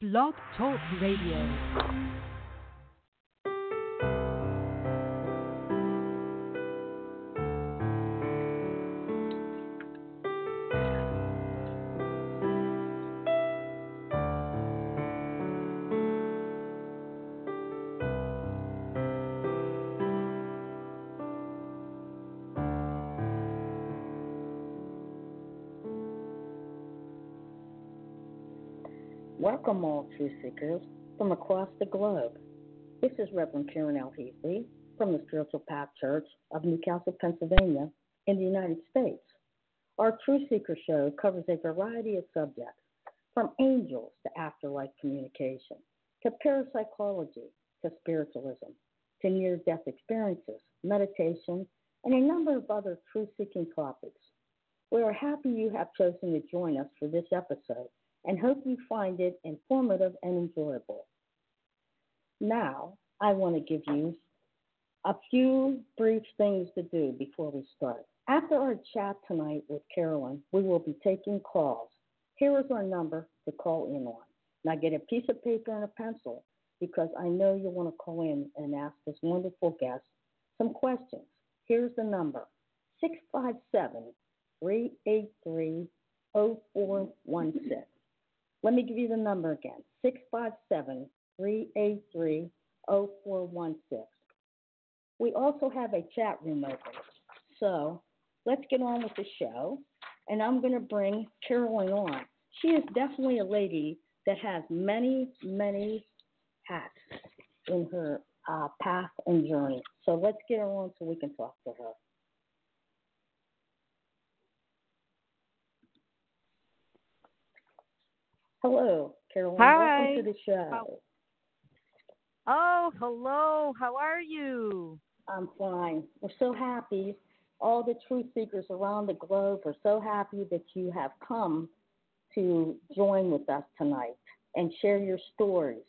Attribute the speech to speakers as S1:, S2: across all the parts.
S1: Blog Talk Radio.
S2: Welcome, all truth seekers from across the globe. This is Reverend Karen L. Heasley from the Spiritual Path Church of Newcastle, Pennsylvania, in the United States. Our Truth Seeker show covers a variety of subjects, from angels to afterlife communication, to parapsychology, to spiritualism, to near death experiences, meditation, and a number of other truth seeking topics. We are happy you have chosen to join us for this episode and hope you find it informative and enjoyable. Now, I want to give you a few brief things to do before we start. After our chat tonight with Carolyn, we will be taking calls. Here is our number to call in on. Now, get a piece of paper and a pencil because I know you want to call in and ask this wonderful guest some questions. Here's the number 657 383 0416. Let me give you the number again 657 383 0416. We also have a chat room open. So let's get on with the show. And I'm going to bring Carolyn on. She is definitely a lady that has many, many hats in her uh, path and journey. So let's get her on so we can talk to her. Hello, Carolyn.
S3: Hi.
S2: Welcome to the show.
S3: Oh, hello. How are you?
S2: I'm fine. We're so happy. All the truth seekers around the globe are so happy that you have come to join with us tonight and share your stories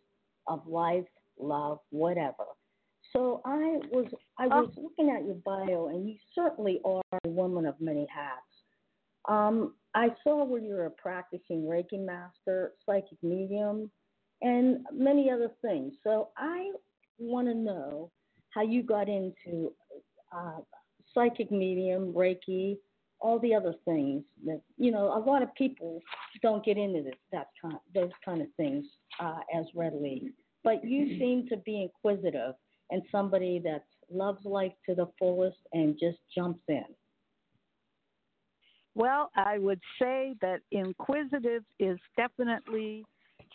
S2: of life, love, whatever. So I was I was looking at your bio, and you certainly are a woman of many hats. Um, I saw where you're a practicing Reiki master, psychic medium, and many other things. So I want to know how you got into uh, psychic medium, Reiki, all the other things that you know. A lot of people don't get into this, that kind, those kind of things uh, as readily. But you seem to be inquisitive and somebody that loves life to the fullest and just jumps in.
S3: Well, I would say that inquisitive is definitely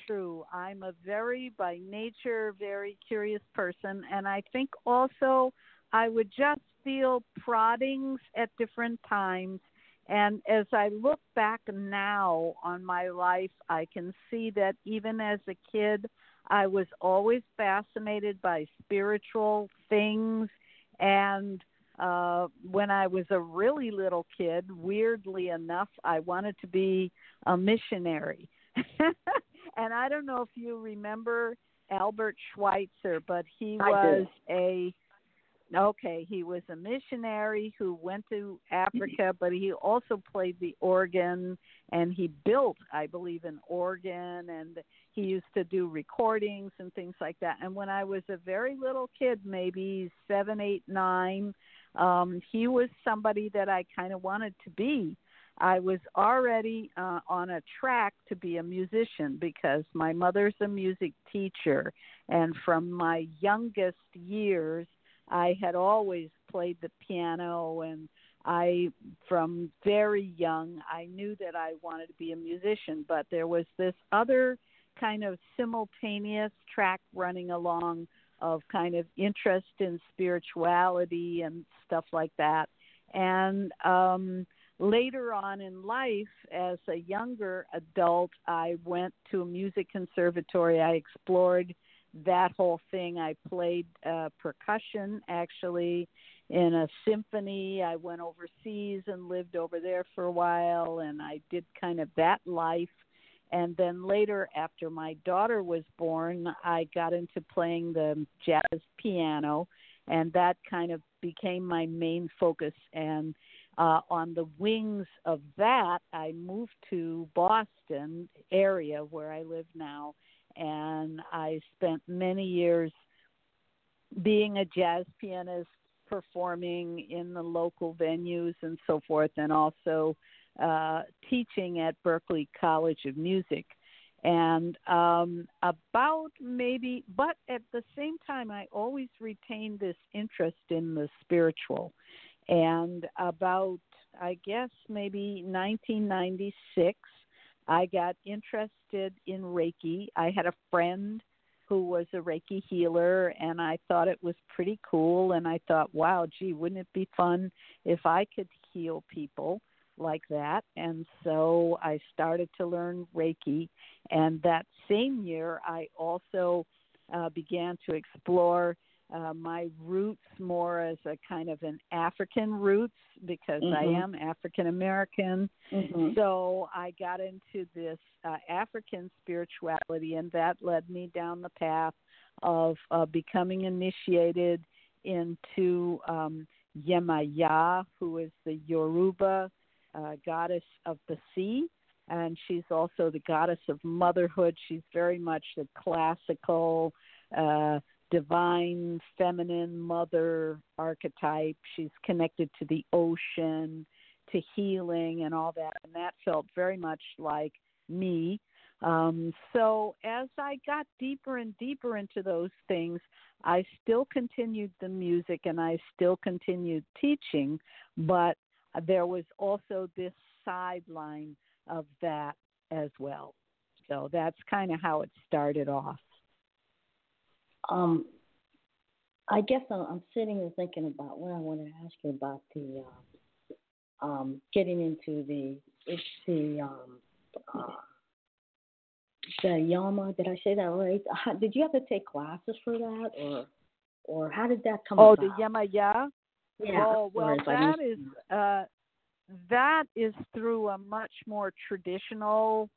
S3: true. I'm a very, by nature, very curious person. And I think also I would just feel proddings at different times. And as I look back now on my life, I can see that even as a kid, I was always fascinated by spiritual things. And uh, when I was a really little kid, weirdly enough, I wanted to be a missionary. and I don't know if you remember Albert Schweitzer, but he
S2: I
S3: was
S2: do.
S3: a okay, he was a missionary who went to Africa, but he also played the organ and he built, I believe, an organ and he used to do recordings and things like that. And when I was a very little kid, maybe seven, eight, nine, um, he was somebody that I kind of wanted to be. I was already uh, on a track to be a musician because my mother's a music teacher, and from my youngest years, I had always played the piano. And I from very young I knew that I wanted to be a musician. But there was this other kind of simultaneous track running along of kind of interest in spirituality and stuff like that and um later on in life as a younger adult I went to a music conservatory I explored that whole thing. I played uh, percussion actually in a symphony. I went overseas and lived over there for a while, and I did kind of that life. And then later, after my daughter was born, I got into playing the jazz piano, and that kind of became my main focus. And uh, on the wings of that, I moved to Boston area where I live now and I spent many years being a jazz pianist, performing in the local venues and so forth, and also uh, teaching at Berklee College of Music. And um, about maybe, but at the same time, I always retained this interest in the spiritual. And about, I guess, maybe 1996, I got interested in Reiki. I had a friend who was a Reiki healer, and I thought it was pretty cool. And I thought, wow, gee, wouldn't it be fun if I could heal people like that? And so I started to learn Reiki. And that same year, I also uh, began to explore uh, my roots more as a kind of an African roots because mm-hmm. I am African American. Mm-hmm. So I got into this uh, African spirituality, and that led me down the path of uh, becoming initiated into um, Yemaya, who is the Yoruba uh, goddess of the sea. And she's also the goddess of motherhood. She's very much the classical uh, divine feminine mother archetype. She's connected to the ocean, to healing, and all that. And that felt very much like me. Um, so as I got deeper and deeper into those things, I still continued the music and I still continued teaching, but there was also this sideline of that as well. So that's kind of how it started off.
S2: Um, I guess I'm, sitting here thinking about what I want to ask you about the uh, um, getting into the it's the um, uh, the Yama. Did I say that right? How, did you have to take classes for that, or or how did that come?
S3: Oh,
S2: about?
S3: the Yama Ya.
S2: Yeah.
S3: Oh well, that is uh, that is through a much more traditional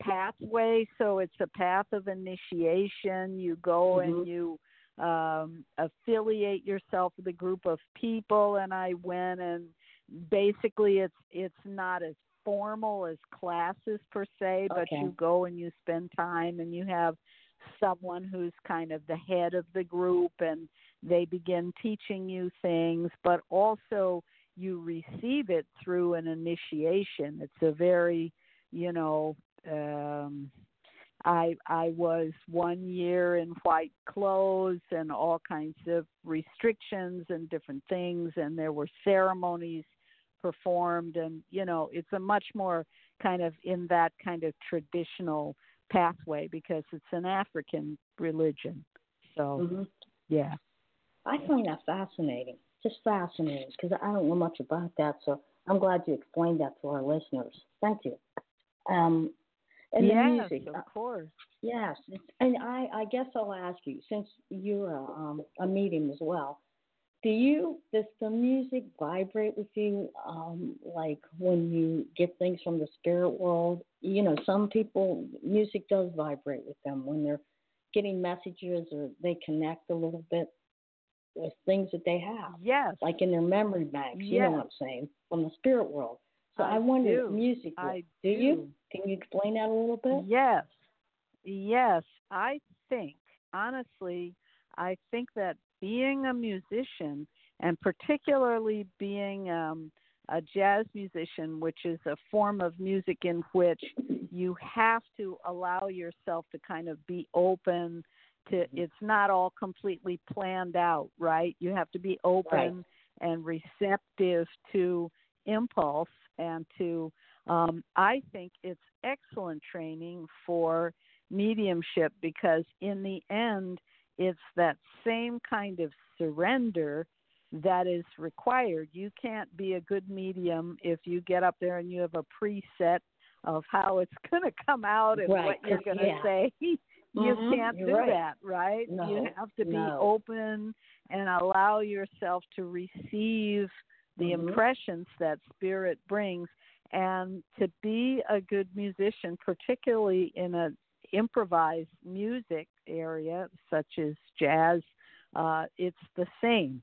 S3: pathway. So it's a path of initiation. You go mm-hmm. and you um, affiliate yourself with a group of people. And I went and basically it's it's not as formal as classes per se, but
S2: okay.
S3: you go and you spend time and you have someone who's kind of the head of the group and they begin teaching you things, but also you receive it through an initiation. It's a very, you know, um, I I was one year in white clothes and all kinds of restrictions and different things, and there were ceremonies performed, and you know, it's a much more kind of in that kind of traditional pathway because it's an African religion. So,
S2: mm-hmm.
S3: yeah.
S2: I find that fascinating, just fascinating, because I don't know much about that. So I'm glad you explained that to our listeners. Thank you. Um, and
S3: yes,
S2: the music,
S3: of course.
S2: Yes, and I, I guess I'll ask you, since you're a, um, a medium as well, do you does the music vibrate with you um, like when you get things from the spirit world? You know, some people music does vibrate with them when they're getting messages or they connect a little bit with things that they have.
S3: Yes.
S2: Like in their memory banks, you know what I'm saying, from the spirit world. So
S3: I,
S2: I wonder, music.
S3: I
S2: do,
S3: do
S2: you? Can you explain that a little bit?
S3: Yes. Yes. I think, honestly, I think that being a musician, and particularly being um, a jazz musician, which is a form of music in which you have to allow yourself to kind of be open to
S2: Mm-hmm.
S3: it's not all completely planned out right you have to be open
S2: Right.
S3: and receptive to impulse and to um, i think it's excellent training for mediumship because in the end it's that same kind of surrender that is required you can't be a good medium if you get up there and you have a preset of how it's going to come out and
S2: Right,
S3: what you're going to
S2: yeah.
S3: say you
S2: Mhm,
S3: can't
S2: you're
S3: do
S2: right.
S3: that, right?
S2: No,
S3: you have to be
S2: no.
S3: open and allow yourself to receive the
S2: Mhm.
S3: impressions that spirit brings and to be a good musician, particularly in an improvised music area such as jazz, uh, it's the same.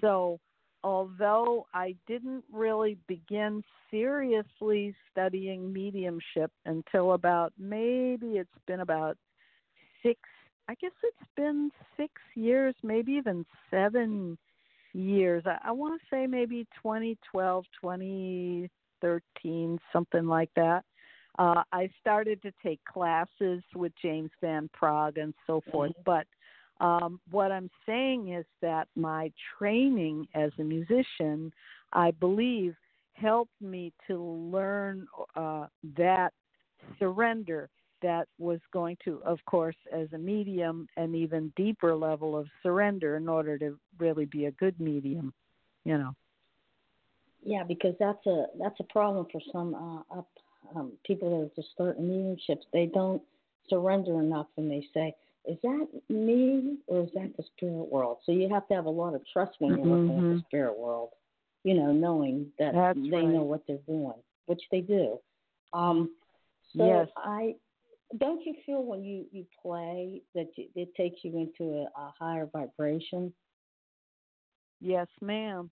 S3: So although I didn't really begin seriously studying mediumship until about maybe it's been about six I guess it's been six years, maybe even seven years. I, I want to say maybe 2012, 2013, something like that. Uh, I started to take classes with James Van Praagh and so forth. Mm-hmm. But um, what I'm saying is that my training as a musician, I believe, helped me to learn uh, that surrender that was going to, of course, as a medium, an even deeper level of surrender in order to really be a good medium, you know.
S2: Yeah, because that's a that's a problem for some uh, up um, people that are just starting mediumships. They don't surrender enough, and they say, "Is that me or is that the spirit world?" So you have to have a lot of trust when you're mm-hmm. looking at the mm-hmm. spirit world. You know, knowing that
S3: that's
S2: they
S3: right.
S2: know what they're doing, which they do. Um, so
S3: yes.
S2: I don't you feel when you you play that it takes you into a, a higher vibration?
S3: Yes, ma'am.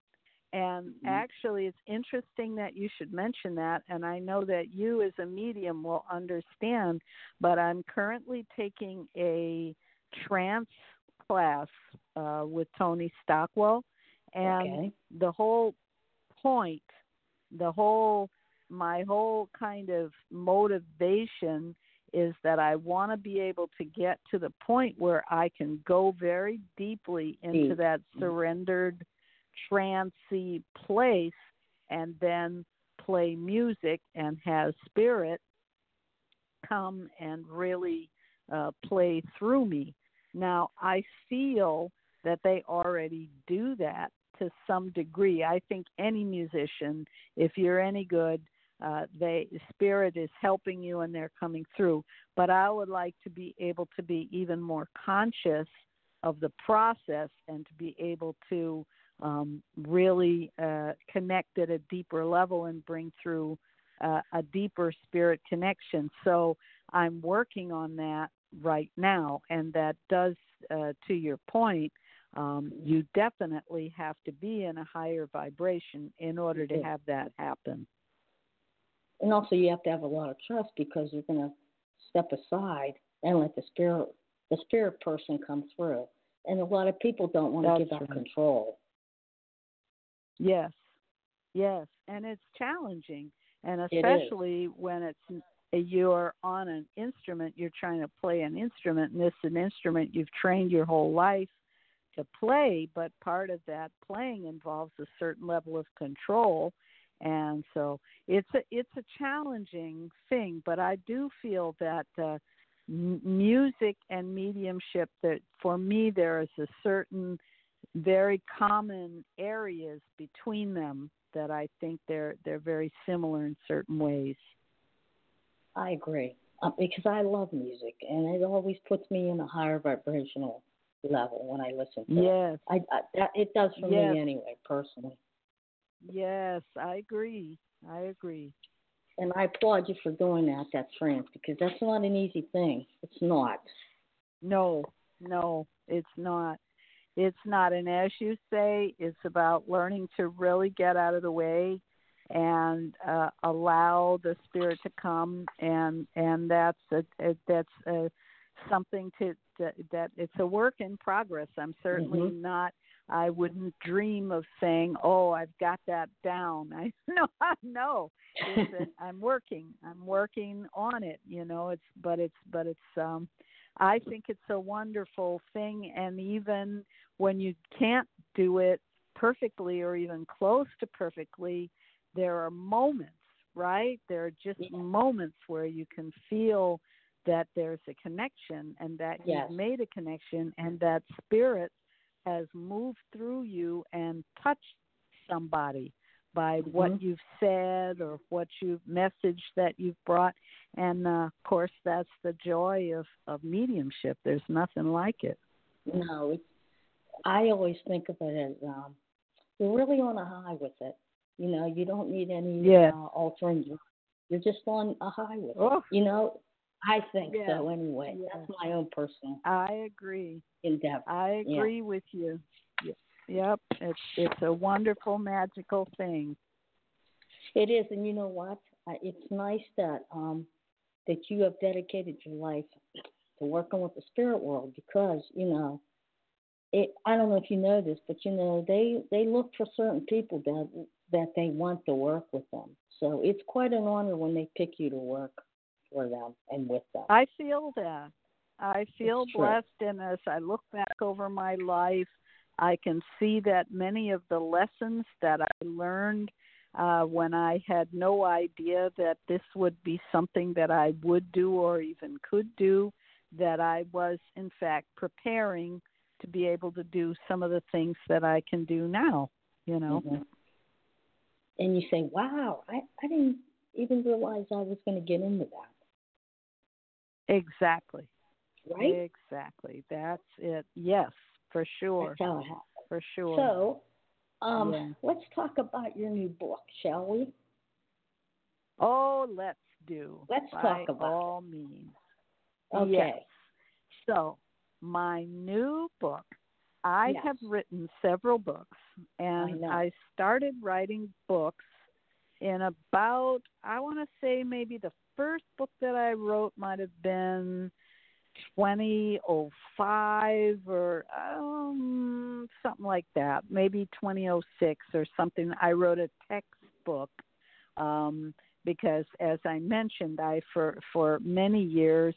S3: And mm-hmm. actually, it's interesting that you should mention that. And I know that you, as a medium, will understand. But I'm currently taking a trance class uh, with Tony Stockwell, and
S2: okay.
S3: the whole point, the whole, my whole kind of motivation is that I want to be able to get to the point where I can go very deeply into that surrendered, trancy place and then play music and have spirit come and really uh, play through me. Now, I feel that they already do that to some degree. I think any musician, if you're any good, uh, they spirit is helping you and they're coming through. But i would like to be able to be even more conscious of the process and to be able to um, really uh, connect at a deeper level and bring through uh, a deeper spirit connection. So i'm working on that right now. And that does uh, to your point um, you definitely have to be in a higher vibration in order to have that happen
S2: and also you have to have a lot of trust because you're going to step aside and let the spirit the spirit person come through. And a lot of people don't want
S3: That's
S2: to give
S3: right.
S2: up control.
S3: Yes. Yes. And it's challenging. And especially when it's you're on an instrument you're trying to play an instrument and this is an instrument you've trained your whole life to play but part of that playing involves a certain level of control and so it's a it's a challenging thing but i do feel that uh, m- music and mediumship that for me there is a certain very common areas between them that i think they're they're very similar in certain ways
S2: i agree uh, because i love music and it always puts me in a higher vibrational level when i listen to
S3: yes.
S2: it I, I, it does for
S3: yes.
S2: me anyway personally
S3: Yes, I agree. I agree.
S2: And I applaud you for doing that, that trance, because that's not an easy thing. It's not.
S3: No, no, it's not. It's not. And as you say, it's about learning to really get out of the way and uh, allow the spirit to come and and that's a, a that's a, something to, to that it's a work in progress i'm certainly
S2: mm-hmm.
S3: not I wouldn't dream of saying, "Oh, I've got that down." I no, no. I'm working. I'm working on it. You know, it's but it's but it's. um I think it's a wonderful thing, and even when you can't do it perfectly or even close to perfectly, there are moments, right? There are just
S2: yeah.
S3: moments where you can feel that there's a connection and that
S2: yes.
S3: you've made a connection and that spirit has moved through you and touched somebody by
S2: mm-hmm.
S3: what you've said or what you've messaged that you've brought and uh, of course that's the joy of of mediumship there's nothing like it
S2: no it's, i always think of it as um you're really on a high with it you know you don't need any
S3: yeah.
S2: uh, altering you're just on a high with
S3: oh.
S2: it you know I think
S3: yeah.
S2: so anyway.
S3: Yeah.
S2: That's my own personal
S3: I agree.
S2: endeavor.
S3: I agree
S2: yeah.
S3: with you. Yep, it's it's a wonderful magical thing.
S2: It is, and you know what? It's nice that um that you have dedicated your life to to working with the spirit world because you know it i don't know if you know this but you know they they look for certain people that that they want to work with them so it's quite an honor when they pick you to work for them and with them.
S3: I feel that. I feel blessed and as i look back over my life. I can see that many of the lessons that i learned uh, when I had no idea that this would be something that I would do or even could do, that I was in fact preparing to be able to do some of the things that I can do now, you know.
S2: Mhm. and you say wow i i didn't even realize i was going to get into that
S3: Exactly.
S2: right
S3: Exactly. That's it. Yes, for sure.
S2: that's how it happened
S3: For sure.
S2: so um
S3: Yeah.
S2: let's talk about your new book shall we
S3: oh, let's do.
S2: Let's talk about it.
S3: all means.
S2: okay
S3: Yes. So, my new book, I
S2: Yes.
S3: have written several books, and
S2: know.
S3: I started writing books in about, I want to say maybe the first book that I wrote might have been 2005 or um, something like that, maybe 2006 or something. I wrote a textbook um, because, as I mentioned, I for for many years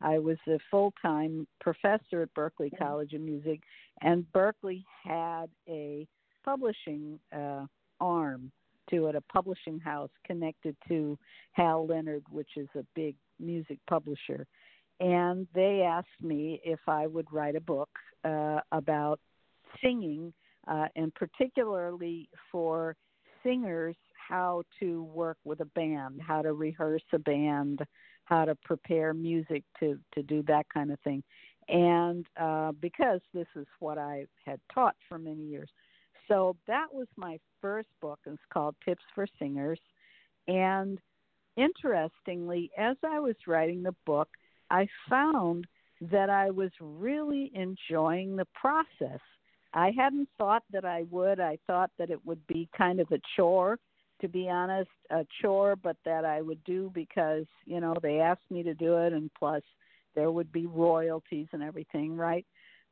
S3: I was a full time professor at
S2: Berklee.
S3: College of Music, and Berklee had a publishing uh, arm to it, a publishing house connected to Hal Leonard, which is a big music publisher. And they asked me if I would write a book uh, about singing, uh, and particularly for singers, how to work with a band, how to rehearse a band, how to prepare music to to do that kind of thing. And uh, because this is what I had taught for many years, so that was my first book. It's called Tips for Singers. And interestingly, as I was writing the book, I found that I was really enjoying the process. I hadn't thought that I would. I thought that it would be kind of a chore, to be honest, a chore, but that I would do because, you know, they asked me to do it, and plus there would be royalties and everything, right?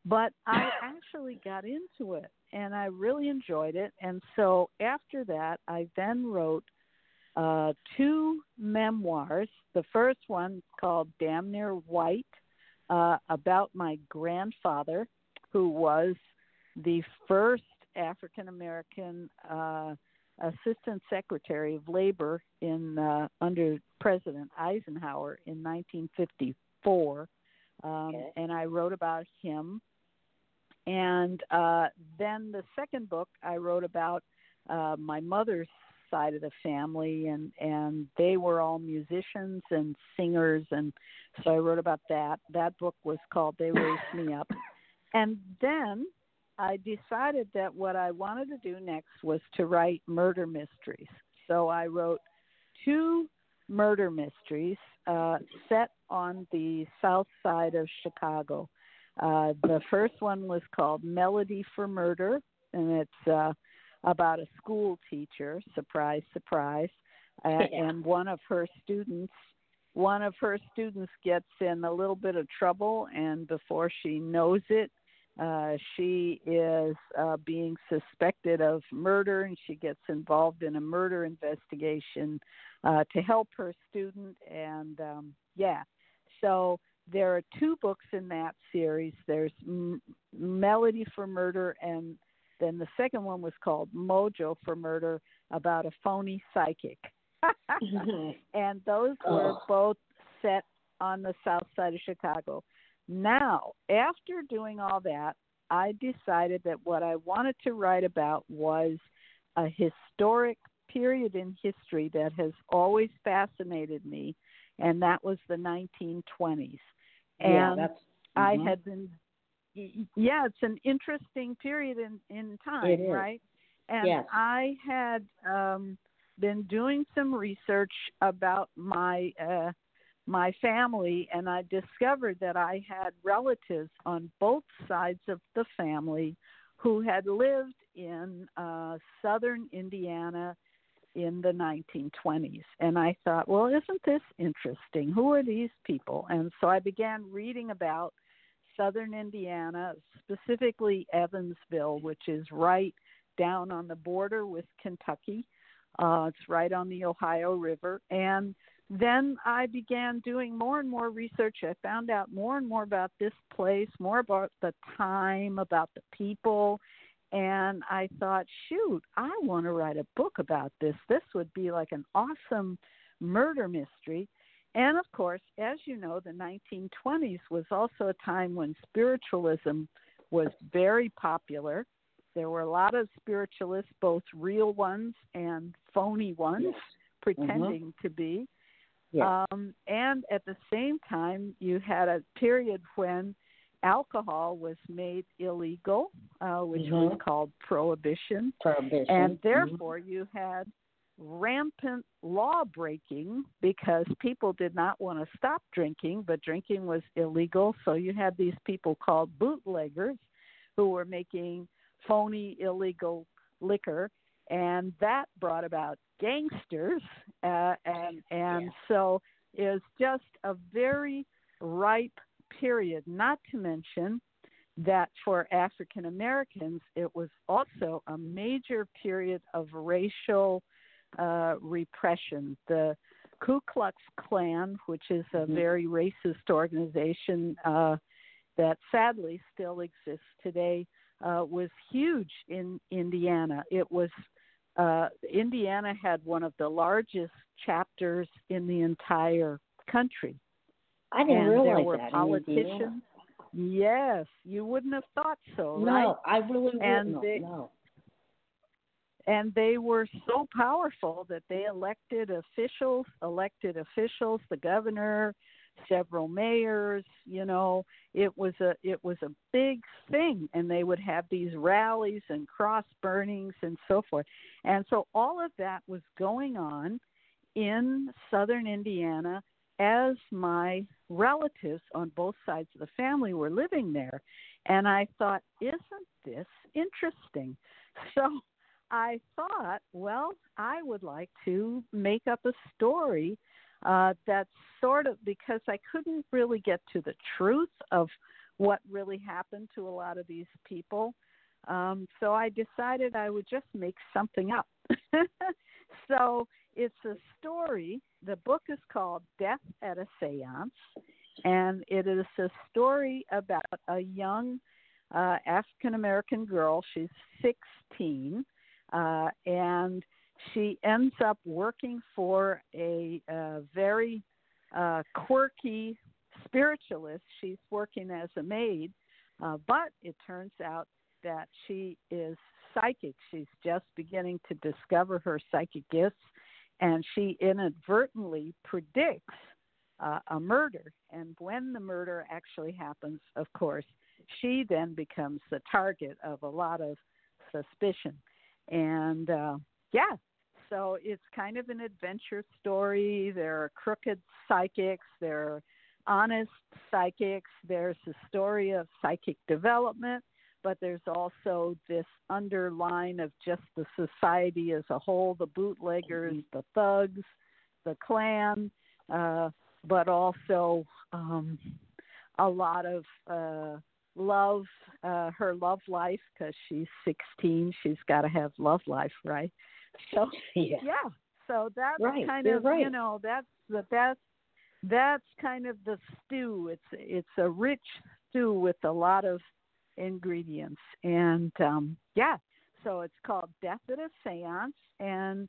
S3: But I actually got into it and I really enjoyed it. And so after that, I then wrote uh, two memoirs. The first one called Damn Near White, uh, about my grandfather, who was the first African American uh, Assistant Secretary of Labor in uh, under President Eisenhower in 1954, um,
S2: Okay.
S3: and I wrote about him. And uh, then the second book I wrote about uh, my mother's side of the family, and and they were all musicians and singers, and so I wrote about that. That book was called "They Raised Me Up," and then I decided that what I wanted to do next was to write murder mysteries. So I wrote two murder mysteries uh, set on the south side of Chicago. Uh, the first one was called Melody for Murder, and it's uh, about a school teacher. Surprise, surprise. Uh,
S2: Yeah.
S3: And one of her students, one of her students gets in a little bit of trouble, and before she knows it, uh, she is uh, being suspected of murder, and she gets involved in a murder investigation uh, to help her student. And um, yeah, so there are two books in that series. There's M- Melody for Murder, and then the second one was called Mojo for Murder, about a phony psychic. Mm-hmm. and those oh. were
S2: Oh.
S3: both set on the south side of Chicago. Now, after doing all that, I decided that what I wanted to write about was a historic period in history that has always fascinated me, and that was the 1920s.
S2: Yeah,
S3: And
S2: that's.
S3: I had been, yeah, it's an interesting period in in time, right? And
S2: Yes.
S3: I had um, been doing some research about my uh, my family, and I discovered that I had relatives on both sides of the family who had lived in uh, southern Indiana in the 1920s. And I thought, well, isn't this interesting? Who are these people? And so I began reading about southern Indiana, specifically Evansville, which is right down on the border with Kentucky. Uh, it's right on the Ohio River. And then I began doing more and more research. I found out more and more about this place, more about the time, about the people. And I thought, shoot, I want to write a book about this. This would be like an awesome murder mystery. And of course, as you know, the 1920s was also a time when spiritualism was very popular. There were a lot of spiritualists, both real ones and phony ones, yes. pretending mm-hmm. to be.
S2: Yes.
S3: Um, and at the same time, you had a period when alcohol was made illegal, uh, which mm-hmm. was called prohibition.
S2: Prohibition.
S3: And
S2: mm-hmm.
S3: therefore, mm-hmm. you had rampant law breaking because people did not want to stop drinking, but drinking was illegal. So you had these people called bootleggers who were making phony illegal liquor, and that brought about gangsters. Uh, and and yeah. so it was just a very ripe period. Not to mention that for African Americans, it was also a major period of racial uh, repression. The Ku Klux Klan, which is a mm-hmm. very racist organization uh, that sadly still exists today, uh, was huge in Indiana. It was uh, Indiana had one of the largest chapters in the entire country.
S2: I didn't
S3: and
S2: realize
S3: there were
S2: that.
S3: Politicians. Yes, you wouldn't have thought so,
S2: no,
S3: right?
S2: No, I really wouldn't.
S3: And they,
S2: no
S3: and they were so powerful that they elected officials elected officials the governor several mayors you know it was a it was a big thing and they would have these rallies and cross burnings and so forth and so all of that was going on in southern indiana as my relatives on both sides of the family were living there and i thought isn't this interesting so I thought, well, I would like to make up a story uh, that's sort of because I couldn't really get to the truth of what really happened to a lot of these people. Um, so I decided I would just make something up. so it's a story. The book is called Death at a Seance, and it is a story about a young uh, African American girl. She's 16 uh, and she ends up working for a, a very uh, quirky spiritualist. She's working as a maid, uh, but it turns out that she is psychic. She's just beginning to discover her psychic gifts, and she inadvertently predicts uh, a murder. And when the murder actually happens, of course, she then becomes the target of a lot of suspicion and uh, yeah, so it's kind of an adventure story. There are crooked psychics, there are honest psychics, there's a story of psychic development, but there's also this underline of just the society as a whole the bootleggers, mm-hmm. the thugs, the Klan, uh, but also um, a lot of uh, love uh her love life because she's 16 she's got to have love life right so
S2: yeah,
S3: yeah. so that's
S2: right.
S3: kind
S2: You're
S3: of
S2: right.
S3: you know that's the best. that's kind of the stew it's it's a rich stew with a lot of ingredients and um yeah so it's called death at a seance and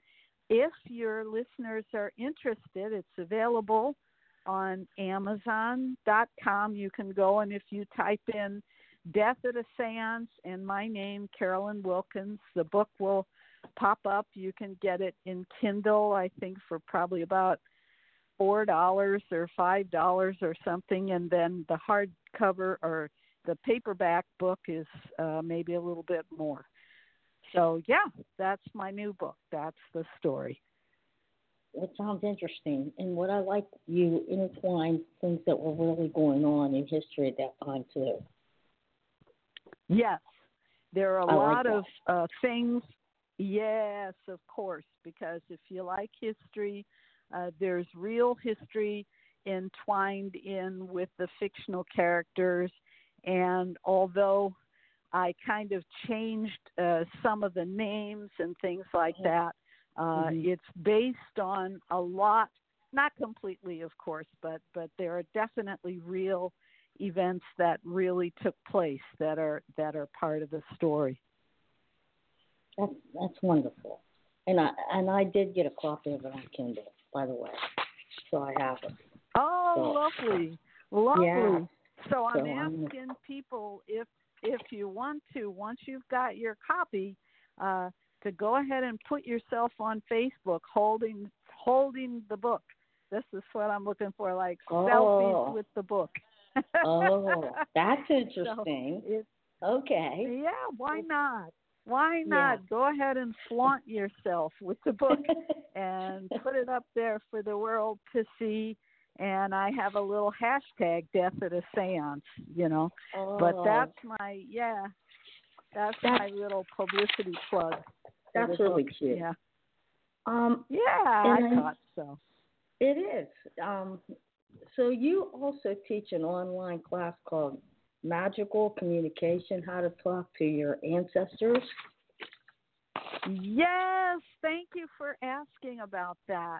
S3: if your listeners are interested it's available on Amazon.com. You can go and if you type in Death at a Seance and my name, Carolyn Wilkins, the book will pop up. You can get it in Kindle, I think, for probably about four dollars or five dollars or something, and then the hardcover or the paperback book is uh, maybe a little bit more. So yeah, that's my new book. That's the story
S2: it sounds interesting. And what I like, you intertwine things that were really going on in history at that time too.
S3: Yes, there are a
S2: I
S3: lot
S2: like
S3: of uh, things Yes, of course, because if you like history, uh, there's real history entwined in with the fictional characters. And although I kind of changed uh, some of the names and things like that, uh, mm-hmm. it's based on a lot, not completely, of course, but but there are definitely real events that really took place that are that are part of the story.
S2: That's that's wonderful, and I and I did get a copy of it on Kindle, by the way, so I have it.
S3: Oh, so, lovely, lovely. Yeah. So I'm so asking I'm... people if if you want to, once you've got your copy, uh, to go ahead and put yourself on Facebook holding holding the book. This is what I'm looking for, like oh. selfies with the book.
S2: oh, that's interesting. So okay.
S3: Yeah, why not? Why not? Yeah. Go ahead and flaunt yourself with the book and put it up there for the world to see. And I have a little hashtag death at a seance, you know.
S2: Oh.
S3: But that's my yeah. That's, that's my little publicity plug.
S2: That's really book. cute.
S3: Yeah.
S2: Um
S3: Yeah, I thought so.
S2: It is. Um so you also teach an online class called Magical Communication: How to Talk to Your Ancestors.
S3: Yes, thank you for asking about that.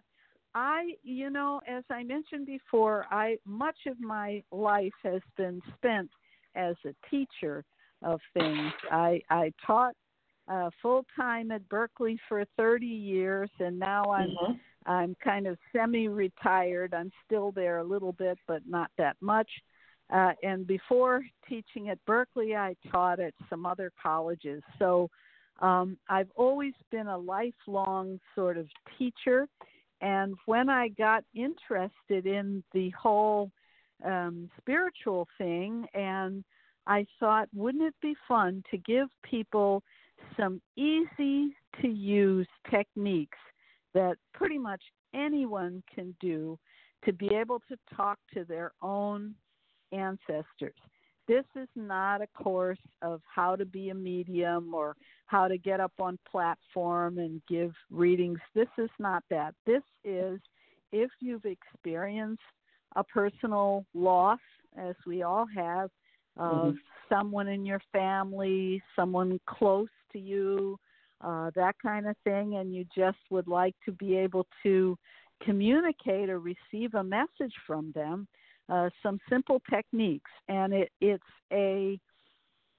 S3: I, you know, as I mentioned before, I much of my life has been spent as a teacher of things. I I taught uh, full time at Berklee for 30 years, and now I'm mm-hmm. I'm kind of semi-retired. I'm still there a little bit, but not that much. Uh, and before teaching at Berklee, I taught at some other colleges. So um, I've always been a lifelong sort of teacher. And when I got interested in the whole um, spiritual thing, and I thought, wouldn't it be fun to give people some easy to use techniques that pretty much anyone can do to be able to talk to their own ancestors. This is not a course of how to be a medium or how to get up on platform and give readings. This is not that. This is if you've experienced a personal loss, as we all have, of mm-hmm. someone in your family, someone close to you, uh, that kind of thing, and you just would like to be able to communicate or receive a message from them, uh, some simple techniques, and it, it's a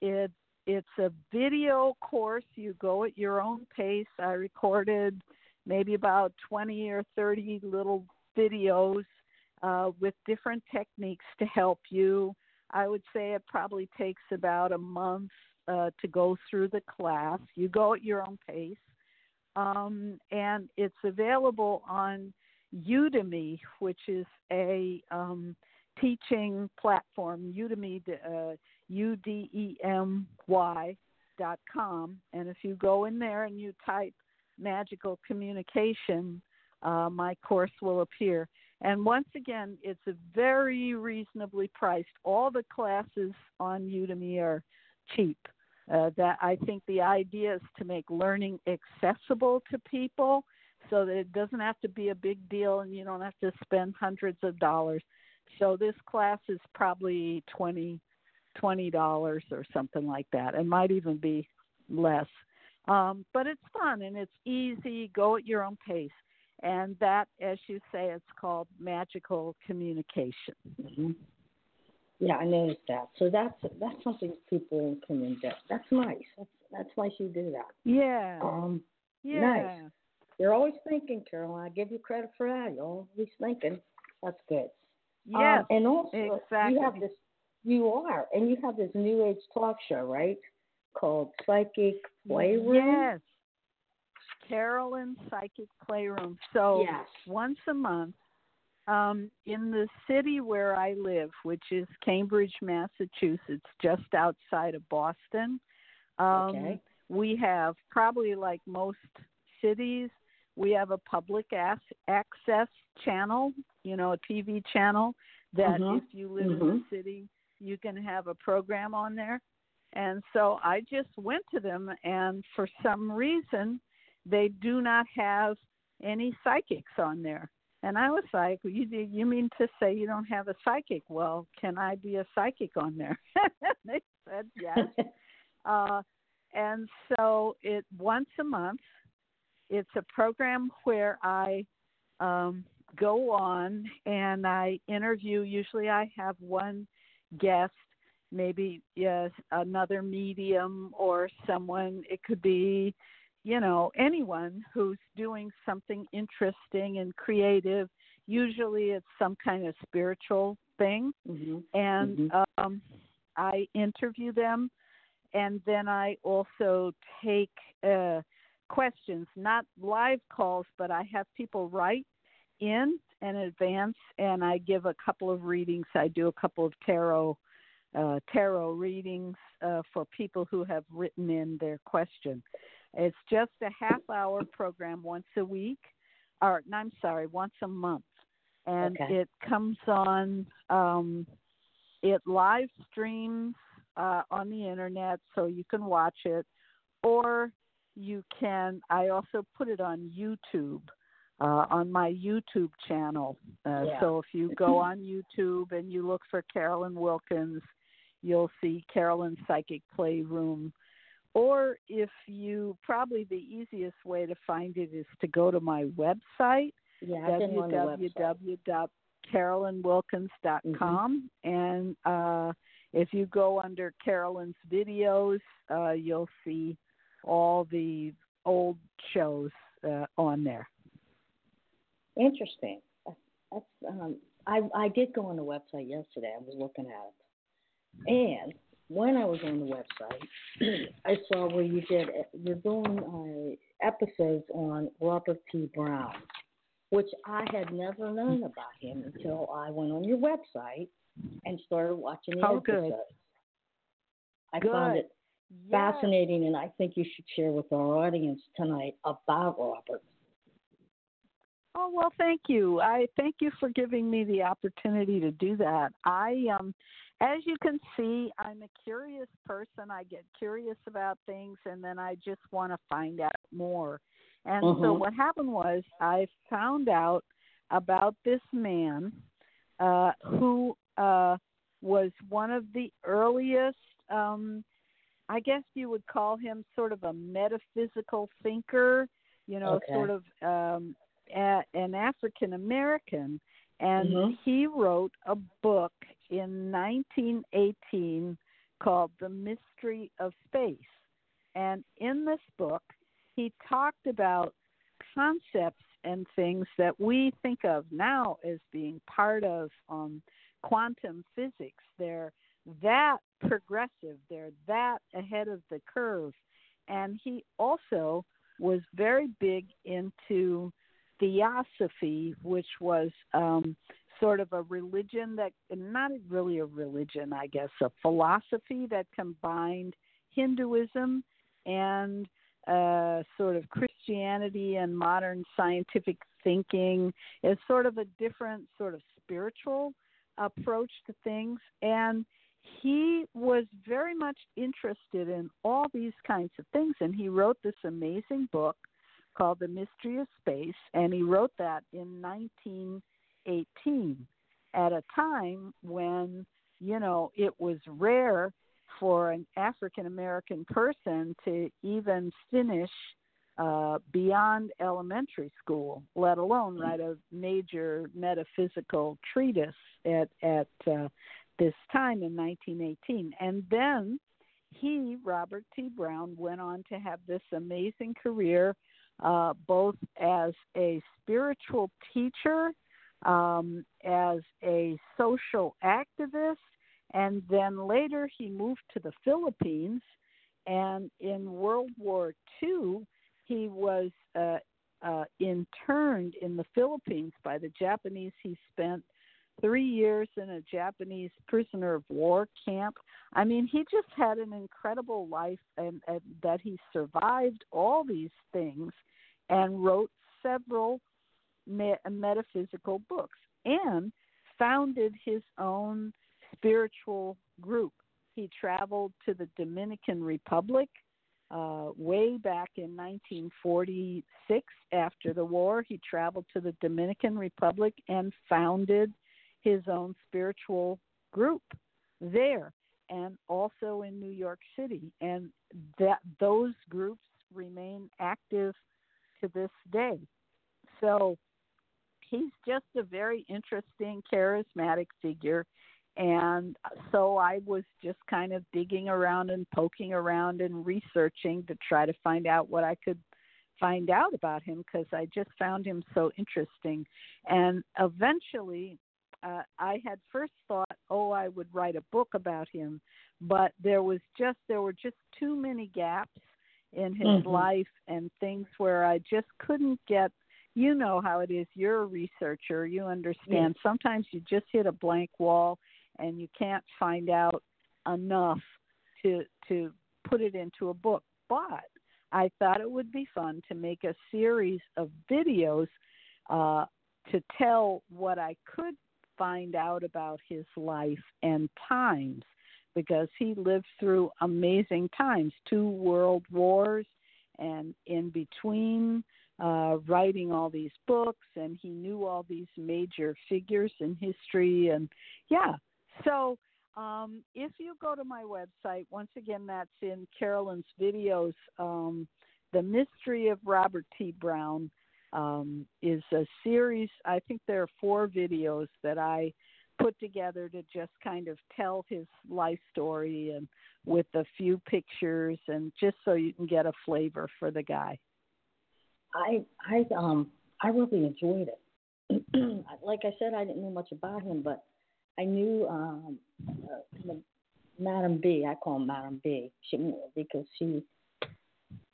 S3: it it's a video course. You go at your own pace. I recorded maybe about 20 or 30 little videos uh, with different techniques to help you. I would say it probably takes about a month uh, to go through the class. You go at your own pace, um, and it's available on Udemy, which is a um, teaching platform. Udemy, uh, U D E M Y dot com, and if you go in there and you type magical communication, uh, my course will appear. And once again, it's a very reasonably priced. All the classes on Udemy are cheap. Uh, that I think the idea is to make learning accessible to people so that it doesn't have to be a big deal and you don't have to spend hundreds of dollars. So this class is probably twenty twenty dollars or something like that. It might even be less. Um, but it's fun and it's easy. Go at your own pace. And that, as you say, it's called magical communication.
S2: Mm-hmm. Yeah, I noticed that. So that's that's something people can inject. That's nice. That's that's nice you do that.
S3: Yeah.
S2: Um.
S3: Yeah.
S2: Nice. You're always thinking, Caroline. I give you credit for that. You're always thinking. That's good.
S3: Yes.
S2: Um, and also,
S3: exactly.
S2: you have this. You are, and you have this new age talk show, right? Called Psychic Playroom.
S3: Yes. Carolyn Psychic Playroom. So
S2: yes.
S3: once a month, um, in the city where I live, which is Cambridge, Massachusetts, just outside of Boston. Um,
S2: okay.
S3: We have probably like most cities, we have a public access channel, you know, a TV channel that
S2: mm-hmm.
S3: if you live
S2: mm-hmm.
S3: in the city, you can have a program on there. And so I just went to them, and for some reason, they do not have any psychics on there. And I was like, you you mean to say you don't have a psychic? Well, can I be a psychic on there? they said yes. uh, and so it once a month. It's a program where I um, go on and I interview. Usually, I have one guest, maybe yes, another medium or someone. It could be you know anyone who's doing something interesting and creative usually it's some kind of spiritual thing
S2: mm-hmm.
S3: and
S2: mm-hmm.
S3: um i interview them and then i also take uh questions not live calls but i have people write in in advance and i give a couple of readings i do a couple of tarot uh, tarot readings uh, for people who have written in their question it's just a half hour program once a week, or no, I'm sorry, once a month, and
S2: okay.
S3: it comes on. Um, it live streams uh, on the internet, so you can watch it, or you can. I also put it on YouTube. Uh, on my YouTube channel. Uh,
S2: yeah.
S3: So if you go on YouTube and you look for Carolyn Wilkins, you'll see Carolyn Psychic Playroom or if you probably the easiest way to find it is to go to my website
S2: yeah,
S3: www.carolynwilkins.com mm-hmm. and uh, if you go under Carolyn's videos, uh, you'll see all the old shows uh, on there.
S2: Interesting. That's, um, I I did go on the website yesterday. I was looking at it, and when I was on the website, I saw where you did you're doing uh, episodes on Robert T. Brown, which I had never known about him until I went on your website and started watching the
S3: oh,
S2: episodes.
S3: Good.
S2: I
S3: good.
S2: found it
S3: yes.
S2: fascinating, and I think you should share with our audience tonight about Robert.
S3: Oh well, thank you. I thank you for giving me the opportunity to do that. I um as you can see, I'm a curious person. I get curious about things and then I just want to find out more. And
S2: mm-hmm.
S3: so what happened was I found out about this man uh, who uh, was one of the earliest, um, I guess you would call him sort of a metaphysical thinker, you know,
S2: okay.
S3: sort of um, a, an African American. And
S2: mm-hmm.
S3: he wrote a book in 1918 called The Mystery of Space. And in this book, he talked about concepts and things that we think of now as being part of um, quantum physics. They're that progressive, they're that ahead of the curve. And he also was very big into theosophy, which was um, sort of a religion that, not really a religion, I guess, a philosophy that combined Hinduism and uh, sort of Christianity and modern scientific thinking is sort of a different sort of spiritual approach to things. And he was very much interested in all these kinds of things. And he wrote this amazing book called The Mystery of Space. And he wrote that in 1918 at a time when, you know, it was rare for an African American person to even finish uh, beyond elementary school, let alone write a major metaphysical treatise at at uh, this time in 1918. And then he, Robert T. Brown, went on to have this amazing career, uh, both as a spiritual teacher um, as a social activist, and then later he moved to the Philippines. And in World War II, he was uh, uh, interned in the Philippines by the Japanese. He spent three years in a Japanese prisoner of war camp. I mean, he just had an incredible life, and, and that he survived all these things and wrote several metaphysical books and founded his own spiritual group. He traveled to the Dominican Republic uh, way back in 1946 after the war. He traveled to the Dominican Republic and founded his own spiritual group there and also in New York City. And that those groups remain active to this day. So he's just a very interesting, charismatic figure. And so I was just kind of digging around and poking around and researching to try to find out what I could find out about him because I just found him so interesting. And eventually, uh, I had first thought, oh, I would write a book about him, but there was just there were just too many gaps in his
S2: Mhm.
S3: life and things where I just couldn't get. You know how it is. You're a researcher. You understand. Sometimes you just hit a blank wall and you can't find out enough to to put it into a book. But I thought it would be fun to make a series of videos uh, to tell what I could find out about his life and times because he lived through amazing times two world wars and in between uh, writing all these books and he knew all these major figures in history and yeah so um, if you go to my website once again that's in carolyn's videos um, the mystery of robert t brown um, is a series. I think there are four videos that I put together to just kind of tell his life story and with a few pictures and just so you can get a flavor for the guy.
S2: I I um I really enjoyed it. like I said, I didn't know much about him, but I knew um uh, Madam B. I call him Madam B. She because she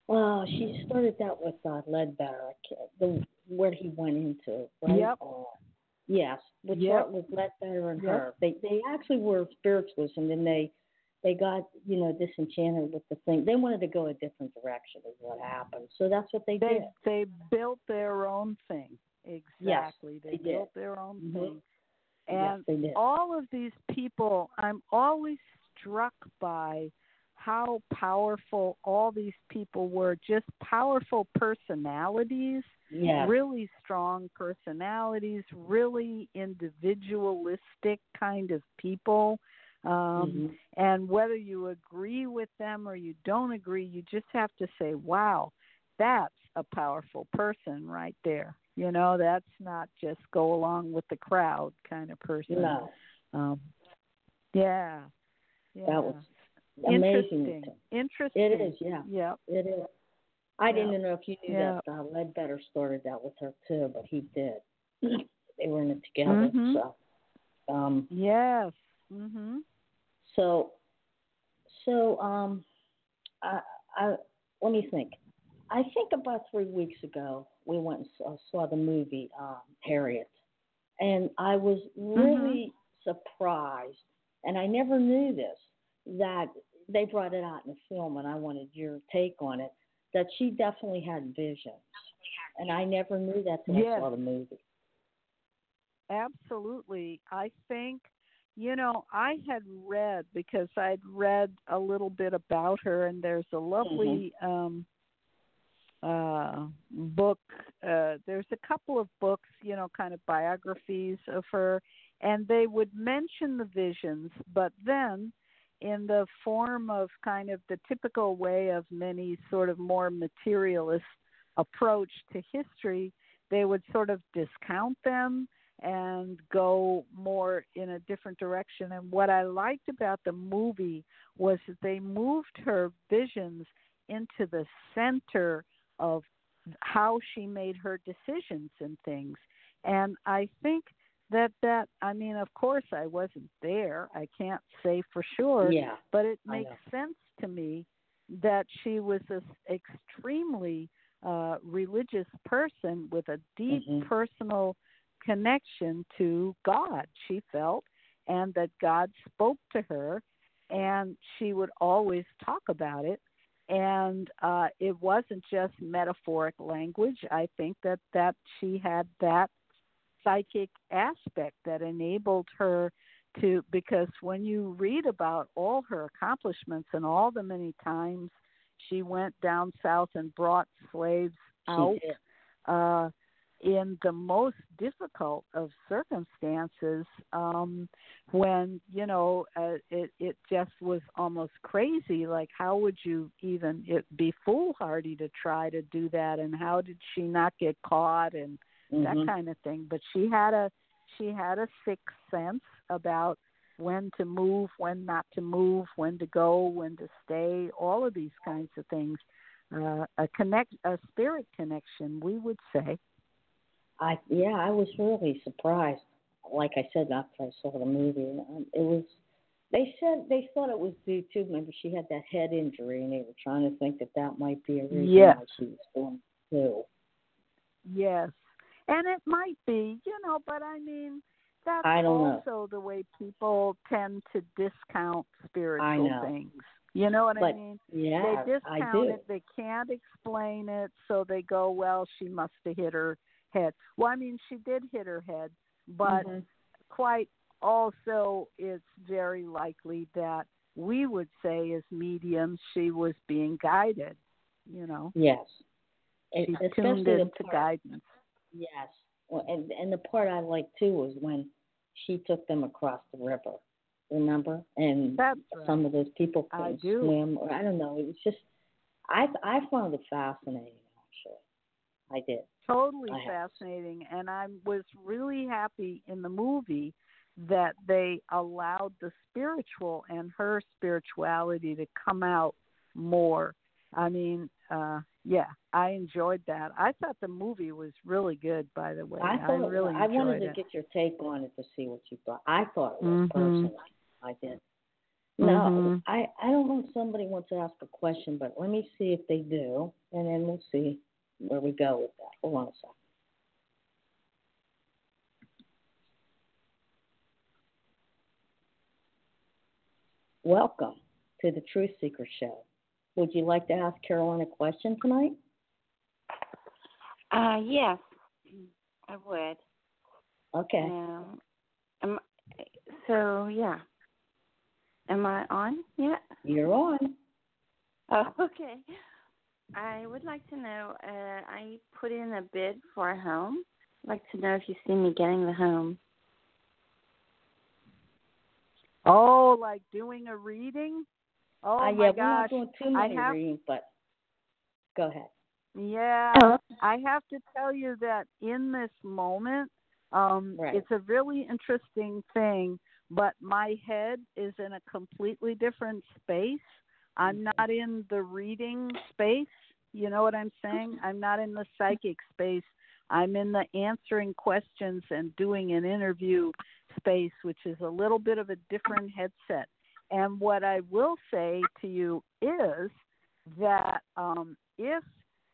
S2: well she started that with uh, Leadbeater, the where he went into right.
S3: Yep.
S2: Uh, yes, which
S3: Yep.
S2: was Leadbeater and
S3: Yep.
S2: her. They they actually were spiritualists, and then they they got you know disenchanted with the thing. They wanted to go a different direction, is what happened. So that's what they,
S3: They
S2: did.
S3: they built their own thing. Exactly.
S2: they
S3: they
S2: did.
S3: built their own
S2: Mhm.
S3: thing.
S2: yes,
S3: And
S2: they did.
S3: all of these people, I'm always struck by how powerful all these people were, just powerful personalities,
S2: Yes.
S3: really strong personalities, really individualistic kind of people. Um,
S2: Mhm.
S3: And whether you agree with them or you don't agree, you just have to say, wow, that's a powerful person right there. You know, that's not just go along with the crowd kind of person.
S2: No,
S3: Um, yeah. Yeah.
S2: that was amazing.
S3: interesting. Interesting.
S2: It is, yeah,
S3: Yep.
S2: it is. I
S3: Yeah.
S2: didn't know if you knew
S3: Yeah.
S2: that uh, Leadbeater started that with her too, but he did. they were in it together.
S3: Mhm.
S2: So, um,
S3: Yes. Mhm.
S2: so, so, um, I, I, let me think. I think about three weeks ago we went and saw, saw the movie um, Harriet, and I was really surprised, and I never knew this that they brought it out in the film, and I wanted your take on it. That she definitely had visions, and I never knew that till
S3: Yes.
S2: I saw the movie.
S3: Absolutely. I think, you know, I had read because I'd read a little bit about her, and there's a lovely um, uh, book. Uh, there's a couple of books, you know, kind of biographies of her, and they would mention the visions, but then in the form of kind of the typical way of many sort of more materialist approach to history, they would sort of discount them and go more in a different direction. And what I liked about the movie was that they moved her visions into the center of how she made her decisions and things. And I think that that I mean, of course, I wasn't there. I can't say for sure,
S2: Yeah,
S3: but it makes sense to me that she was this extremely uh, religious person with a deep
S2: Mhm.
S3: personal connection to God, she felt, and that God spoke to her, and she would always talk about it. And uh, it wasn't just metaphoric language. I think that that she had that psychic aspect that enabled her to because when you read about all her accomplishments and all the many times she went down south and brought slaves out uh, in the most difficult of circumstances um, when you know uh, it it just was almost crazy like how would you even it be foolhardy to try to do that? And how did she not get caught? And that
S2: Mhm.
S3: kind of thing but she had a she had a sixth sense about when to move when not to move when to go when to stay all of these kinds of things uh, a connect a spirit connection we would say
S2: I yeah, I was really surprised. Like I said after I saw the movie, um, it was. They said they thought it was due to maybe she had that head injury, and they were trying to think that that might be a reason
S3: Yes.
S2: why she was going through.
S3: Yes. And it might be, you know, but I mean, that's
S2: I don't know.
S3: also the way people tend to discount spiritual
S2: know.
S3: things. You know what I mean?
S2: Yeah,
S3: they discount it, they can't explain it, so they go, Well, she must have hit her head. Well, I mean, she did hit her head, but
S2: Mhm.
S3: quite also it's very likely that we would say as mediums she was being guided, you know.
S2: yes, And
S3: She's
S2: especially
S3: tuned into guidance.
S2: Yes, well, and and the part I liked too was when she took them across the river. Remember? And
S3: That's right.
S2: some of those people couldn't
S3: do.
S2: swim, or I don't know. It was just, I I found it fascinating. Actually, I did.
S3: totally
S2: I have.
S3: fascinating and i was really happy in the movie that they allowed the spiritual and her spirituality to come out more i mean uh yeah i enjoyed that i thought the movie was really good by the way
S2: I thought
S3: really
S2: I wanted to
S3: it.
S2: get your take on it to see what you thought. I thought it was
S3: Mhm.
S2: personally. I did. Now,
S3: Mhm.
S2: I I don't know if somebody wants to ask a question, but let me see if they do, and then we'll see where we go with that. Hold on a second. Welcome to the Truth Seeker Show. Would you like to ask Carolyn a question tonight?
S4: Uh, yes, I would.
S2: Okay.
S4: Um, am, so yeah, am I on yet?
S2: You're on.
S4: Oh, okay. I would like to know. Uh, I put in a bid for a home. I'd like to know if you see me getting the home.
S3: oh like doing a reading oh
S2: uh,
S3: my
S2: yeah, we're
S3: gosh
S2: not doing too
S3: I
S2: many
S3: have-
S2: readings, but go ahead.
S3: Yeah,
S4: Oh.
S3: I have to tell you that in this moment, um,
S2: Right.
S3: it's a really interesting thing, but my head is in a completely different space. I'm not in the reading space. You know what I'm saying? I'm not in the psychic space. I'm in the answering questions and doing an interview space, which is a little bit of a different headset. And what I will say to you is that um, if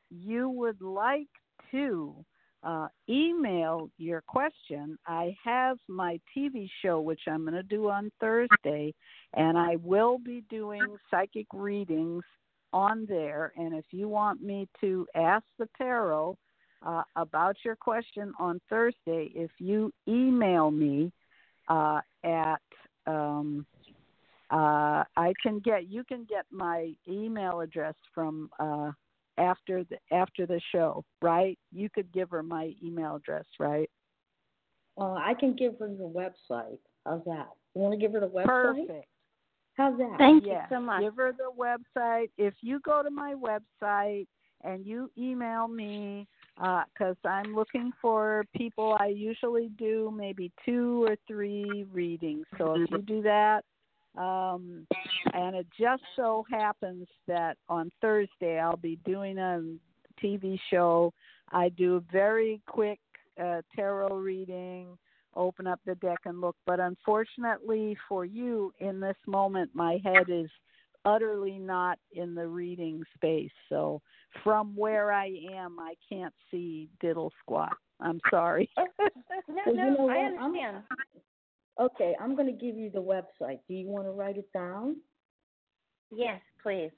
S3: you would like to uh, email your question, I have my TV show, which I'm going to do on Thursday, and I will be doing psychic readings on there. And if you want me to ask the tarot uh, about your question on Thursday, if you email me uh, at um, uh, I can get you can get my email address from uh, after the after the show, right? You could give her my email address, right?
S2: Uh, I can give her your website. How's that? You want to give her the website?
S3: Perfect.
S2: How's that?
S4: Thank
S3: yes.
S4: you so much.
S3: Give her the website. If you go to my website and you email me, because I'm looking for people, I usually do maybe two or three readings. So if you do that, um, and it just so happens that on Thursday I'll be doing a TV show. I do a very quick uh, tarot reading, open up the deck and look. But unfortunately for you, in this moment, my head is utterly not in the reading space. So from where I am, I can't see diddle squat. I'm sorry.
S4: No,
S2: Well, you
S4: no,
S2: know
S4: I
S2: what? I'm-
S4: understand.
S2: Okay, I'm going to give you the website. Do you want to write it down?
S4: Yes, please.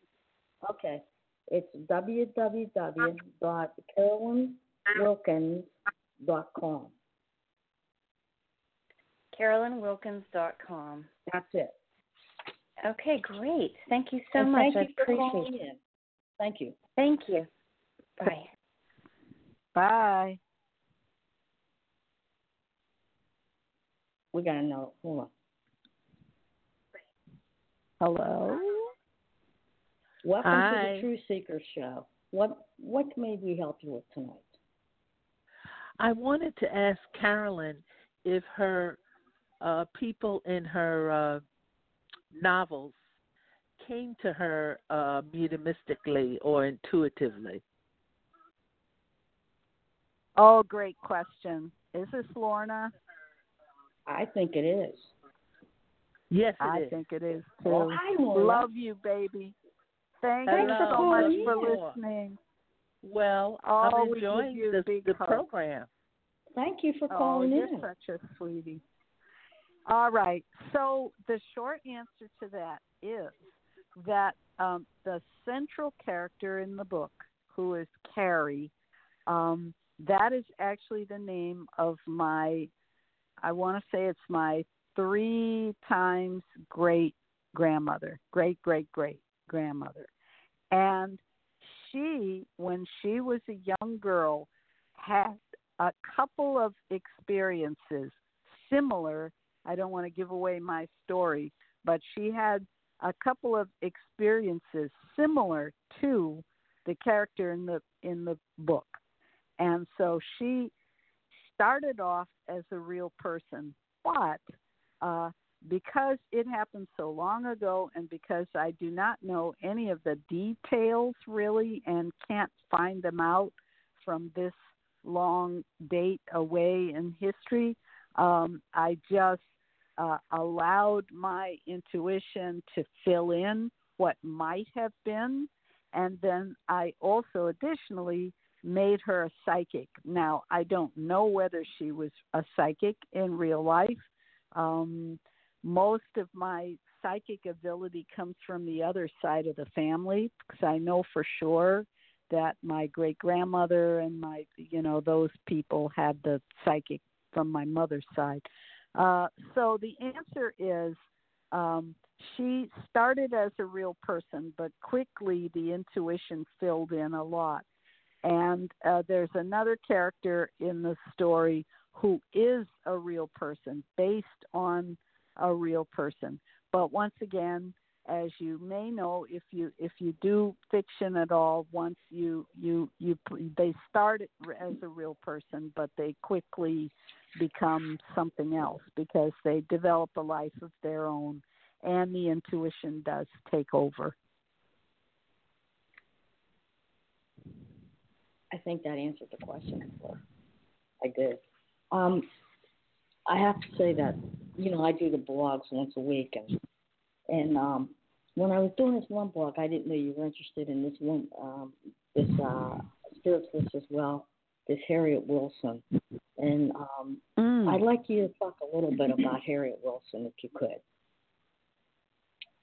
S2: Okay. It's www.carolynwilkins.com.
S4: CarolynWilkins.com.
S2: That's it.
S4: Okay, great. Thank you so
S2: And
S4: much.
S2: Thank
S4: I
S2: you for
S4: appreciate it.
S2: in. Thank you.
S4: Thank you. Bye.
S3: Bye.
S2: We got to know. Hold on.
S3: Hello.
S2: Welcome
S5: Hi.
S2: to the True Seekers Show. What what may we help you with tonight?
S5: I wanted to ask Carolyn if her uh, people in her uh, novels came to her uh, mediumistically or intuitively.
S3: Oh, great question. Is this Lorna?
S2: I think it is.
S5: Yes, it
S3: I
S5: is.
S3: think it is too.
S2: Well, hi, Lorna.
S3: Love you, baby. Thank
S2: Thanks
S3: you so much
S2: calling
S3: for listening.
S5: Well,
S3: Oh,
S5: I'm
S3: we
S5: enjoying
S3: you a
S5: the, the program.
S2: Thank you for
S3: Oh,
S2: calling
S3: you're
S2: in.
S3: such a sweetie. All right. So the short answer to that is that um, the central character in the book, who is Carrie, um, that is actually the name of my, I want to say it's my three times great grandmother, great great great grandmother. And she, when she was a young girl, had a couple of experiences similar. I don't want to give away my story, but she had a couple of experiences similar to the character in the in the book. And so she started off as a real person, but uh, because it happened so long ago and because I do not know any of the details really and can't find them out from this long date away in history, um, I just uh, allowed my intuition to fill in what might have been. And then I also additionally made her a psychic. Now, I don't know whether she was a psychic in real life. Um, most of my psychic ability comes from the other side of the family because I know for sure that my great grandmother and my you know those people had the psychic from my mother's side. Uh, so the answer is um, she started as a real person, but quickly the intuition filled in a lot. And uh, there's another character in the story who is a real person based on a real person. But once again, as you may know, if you if you do fiction at all, once you you you they start as a real person, but they quickly become something else because they develop a life of their own, and the intuition does take over.
S2: I think that answered the question. I did. Um, I have to say that you know I do the blogs once a week, and and um, when I was doing this one blog, I didn't know you were interested in this one, um, this uh, spiritualist as well, this Harriet Wilson, and um,
S3: Mm.
S2: I'd like you to talk a little bit about Harriet Wilson, if you could.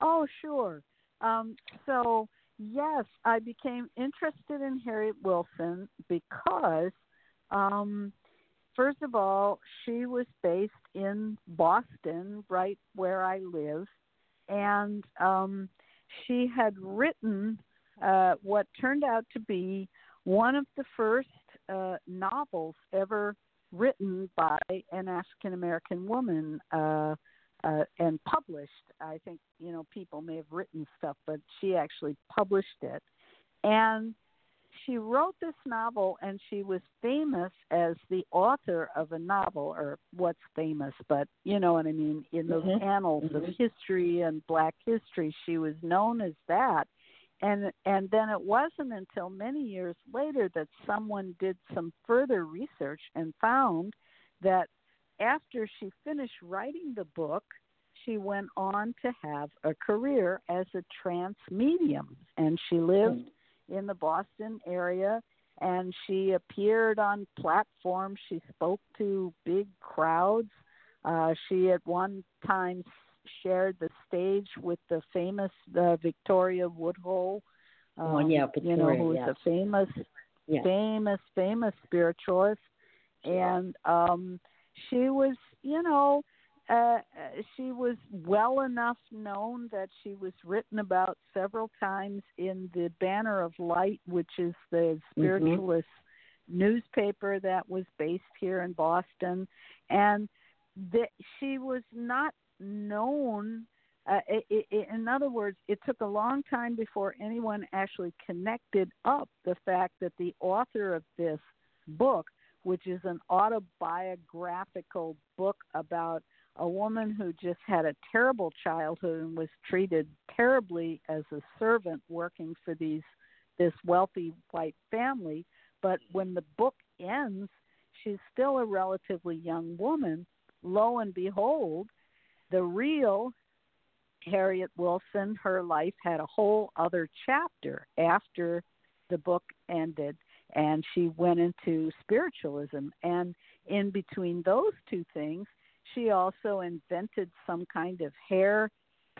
S3: Oh, sure. Um, so, yes, I became interested in Harriet Wilson because, um, first of all, she was based in Boston, right where I live, and um, she had written uh, what turned out to be one of the first uh, novels ever written by an African American woman. Uh, uh, and published. I think you know people may have written stuff, but she actually published it. And she wrote this novel, and she was famous as the author of a novel, or what's famous, but you know what I mean. In the
S2: Mhm.
S3: annals of
S2: Mhm.
S3: history and Black history, she was known as that. And and then it wasn't until many years later that someone did some further research and found that after she finished writing the book, she went on to have a career as a trance medium. And she lived in the Boston area and she appeared on platforms. She spoke to big crowds. Uh, she at one time shared the stage with the famous uh, Victoria Woodhull.
S2: Oh,
S3: um,
S2: yeah,
S3: you know, who's
S2: yes.
S3: a famous,
S2: Yeah.
S3: famous, famous spiritualist
S2: Sure.
S3: and um she was you know uh, she was well enough known that she was written about several times in the Banner of Light, which is the spiritualist mm-hmm. newspaper that was based here in Boston, and that she was not known. Uh, it, it, in other words, it took a long time before anyone actually connected up the fact that the author of this book, which is an autobiographical book about a woman who just had a terrible childhood and was treated terribly as a servant working for these this wealthy white family. But when the book ends she's still a relatively young woman. Lo and behold the real Harriet Wilson her life had a whole other chapter after the book ended and she went into spiritualism. And in between those two things she also invented some kind of hair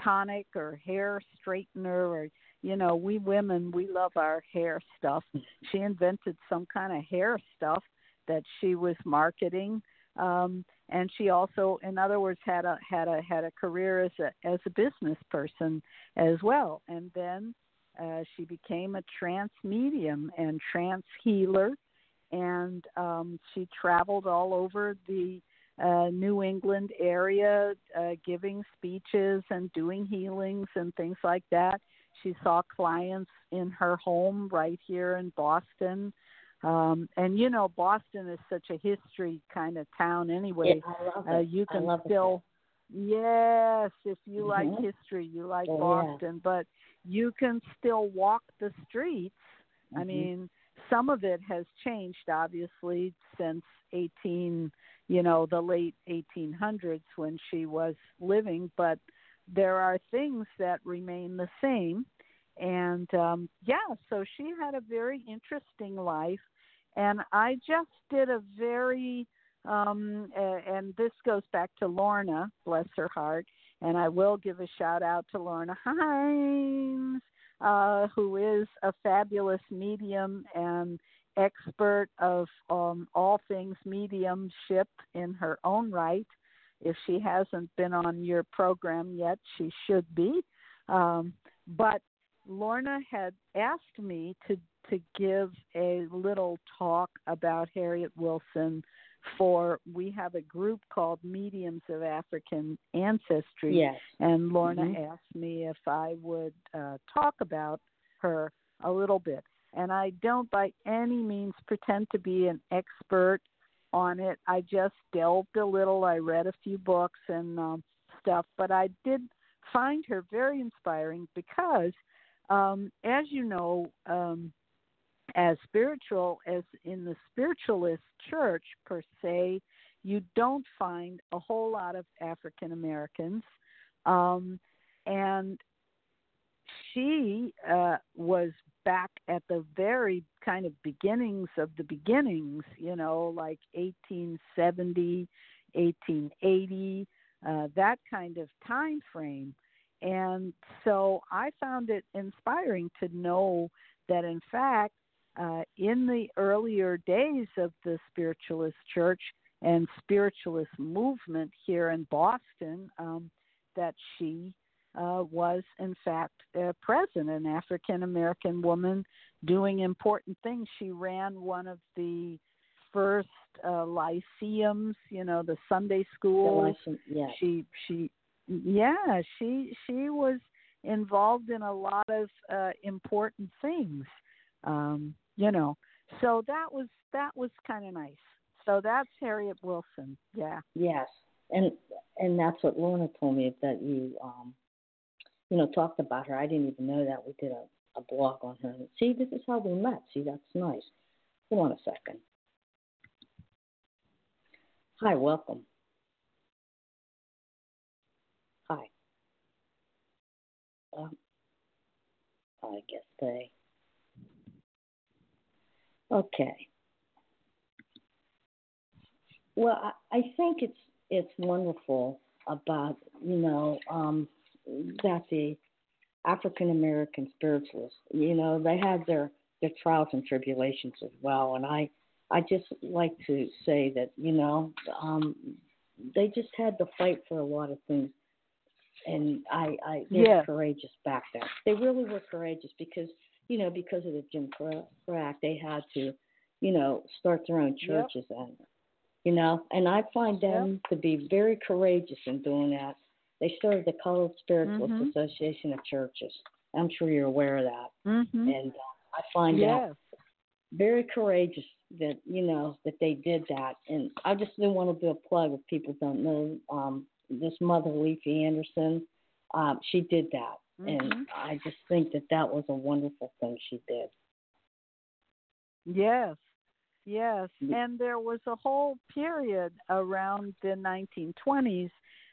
S3: tonic or hair straightener or you know we women we love our hair stuff. She invented some kind of hair stuff that she was marketing um and she also in other words had a had a had a career as a as a business person as well. And then uh she became a trance medium and trance healer and um she traveled all over the uh, New England area, uh, giving speeches and doing healings and things like that. She saw clients in her home right here in Boston. Um, and you know, Boston is such a history kind of town anyway.
S2: Yeah,
S3: uh, you can still, yes, if you mm-hmm. like history, you like oh, Boston, yeah. but you can still walk the streets. Mm-hmm. I mean, some of it has changed obviously since 18 you know the late 1800s when she was living but there are things that remain the same and um yeah so she had a very interesting life and i just did a very um and this goes back to lorna bless her heart and i will give a shout out to lorna hines uh who is a fabulous medium and expert of um, all things mediumship in her own right. If she hasn't been on your program yet, she should be. Um, but Lorna had asked me to to give a little talk about Harriet Wilson for we have a group called Mediums of African Ancestry.
S2: Yes.
S3: And Lorna
S2: mm-hmm.
S3: asked me if I would uh, talk about her a little bit and I don't by any means pretend to be an expert on it. I just delved a little. I read a few books and um, stuff, but I did find her very inspiring because, um, as you know, um, as spiritual as in the spiritualist church per se, you don't find a whole lot of African Americans. Um, and she uh, was back at the very kind of beginnings of the beginnings, you know, like 1870, 1880, uh, that kind of time frame. And so I found it inspiring to know that, in fact, uh, in the earlier days of the spiritualist church and spiritualist movement here in Boston, um, that she uh, was in fact uh, present, an African American woman doing important things. She ran one of the first uh, lyceums, you know, the Sunday school.
S2: The yeah.
S3: She she yeah, she she was involved in a lot of uh, important things. Um, you know. So that was that was kind of nice. So that's Harriet Wilson. Yeah.
S2: Yes. And and that's what Lorna told me that you um you know, talked about her. I didn't even know that. We did a, a blog on her. See, this is how we met. See, that's nice. Hold on a second. Hi, welcome. Hi. Um, I guess they. Okay. Well, I, I think it's it's wonderful about you know um, that the African American spiritualists, you know, they had their their trials and tribulations as well. And I I just like to say that you know um, they just had to fight for a lot of things, and I I they
S3: Yeah.
S2: were courageous back then. They really were courageous because you know because of the Jim Crow Act, they had to you know start their own
S3: Yep.
S2: churches and you know, and I find them to be very courageous in doing that. They started the Colored Spiritualist
S3: Mhm.
S2: Association of Churches. I'm sure you're aware of that,
S3: Mm-hmm.
S2: and uh, I find that very courageous that you know that they did that and i just do want to do a plug if people don't know um this mother leafy anderson um she did that
S3: Mhm.
S2: and i just think that that was a wonderful thing she did
S3: Yes, yes.
S2: Mm.
S3: And there was a whole period around the 1920s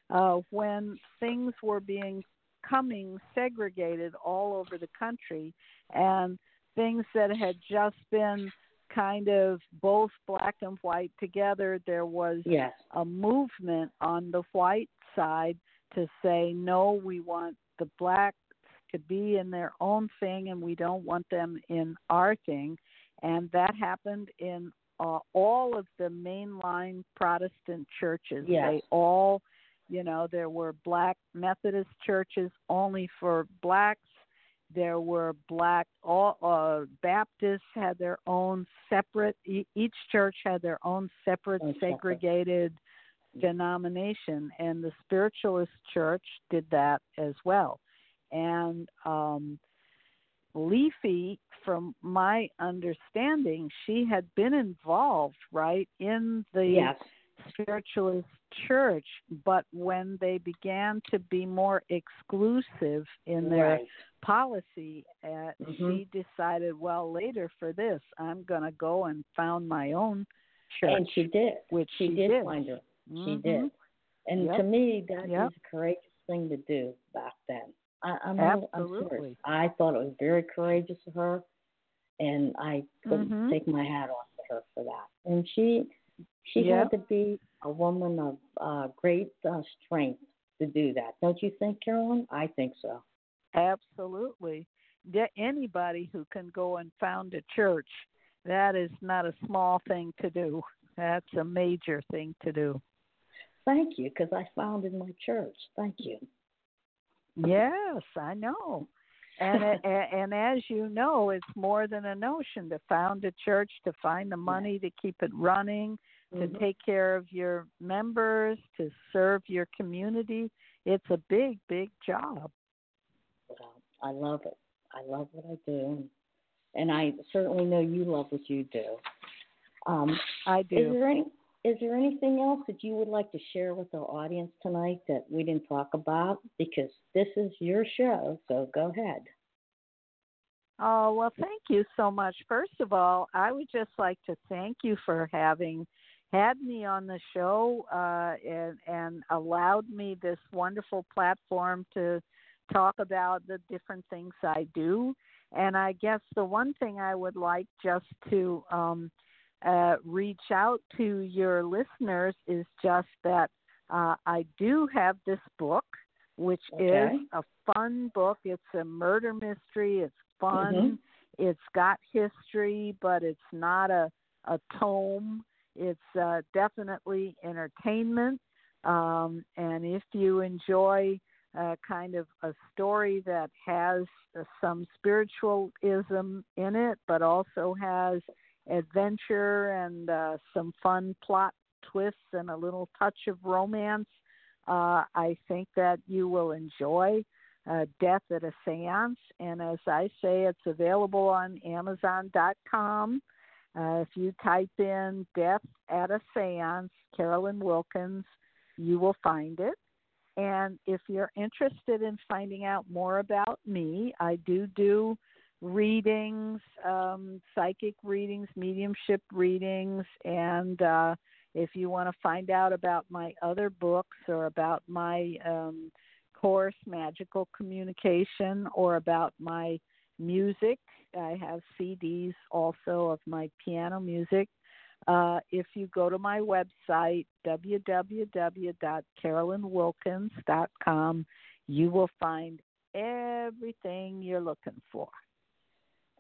S3: uh, when things were being coming segregated all over the country, and things that had just been kind of both black and white together. There was
S2: yes
S3: a movement on the white side to say no we want the blacks to be in their own thing and we don't want them in our thing and that happened in uh, all of the mainline protestant churches
S2: Yes.
S3: they all you know there were black methodist churches only for blacks there were black all uh baptists had their own separate e- each church had their own separate
S2: Own separate.
S3: segregated denomination and the spiritualist church did that as well. And um leafy from my understanding she had been involved right in the
S2: yes.
S3: spiritualist church but when they began to be more exclusive in their
S2: right.
S3: policy uh,
S2: Mhm.
S3: she decided well later for this i'm going to go and found my own church
S2: and she did.
S3: which
S2: she,
S3: she
S2: did,
S3: did.
S2: find her she
S3: Mhm.
S2: did and
S3: Yep.
S2: to me that
S3: Yep.
S2: a courageous thing to do back then I, I'm, not- I'm
S3: Absolutely.
S2: I thought it was very courageous of her, and I couldn't
S3: Mhm.
S2: take my hat off to her for that. And she she
S3: Yeah.
S2: had to be a woman of uh, great uh, strength to do that. Don't you think, Carolyn? I think so.
S3: Absolutely. Anybody who can go and found a church, that is not a small thing to do. That's a major thing to do.
S2: Thank you, because I founded my church. Thank you.
S3: Yes, I know. And and as you know, it's more than a notion to found a church, to find the money to keep it running, to
S2: Mhm.
S3: take care of your members, to serve your community. It's a big, big job.
S2: Well, I love it. I love what I do, and I certainly know you love what you do. Um,
S3: I
S2: Is
S3: do.
S2: there any is there anything else that you would like to share with our audience tonight that we didn't talk about? Because this is your show, so go ahead.
S3: Oh, well, thank you so much. First of all, I would just like to thank you for having had me on the show uh, and, and allowed me this wonderful platform to talk about the different things I do. And I guess the one thing I would like just to um, uh, reach out to your listeners is just that uh, I do have this book, which
S2: Okay.
S3: is a fun book. It's a murder mystery. It's fun.
S2: Mhm.
S3: It's got history, but it's not a a tome. It's uh, definitely entertainment. Um, and if you enjoy uh, kind of a story that has uh, some spiritualism in it, but also has adventure and uh, some fun plot twists and a little touch of romance, uh, I think that you will enjoy uh, Death at a Seance. And as I say, it's available on Amazon.com. Uh, if you type in Death at a Seance, Carolyn Wilkins, you will find it. And if you're interested in finding out more about me, I do do readings, um, psychic readings, mediumship readings, and uh, if you want to find out about my other books or about my um, course, Magical Communication, or about my music, I have CDs also of my piano music. Uh, if you go to my website, www.carolynwilkins.com, you will find everything you're looking for.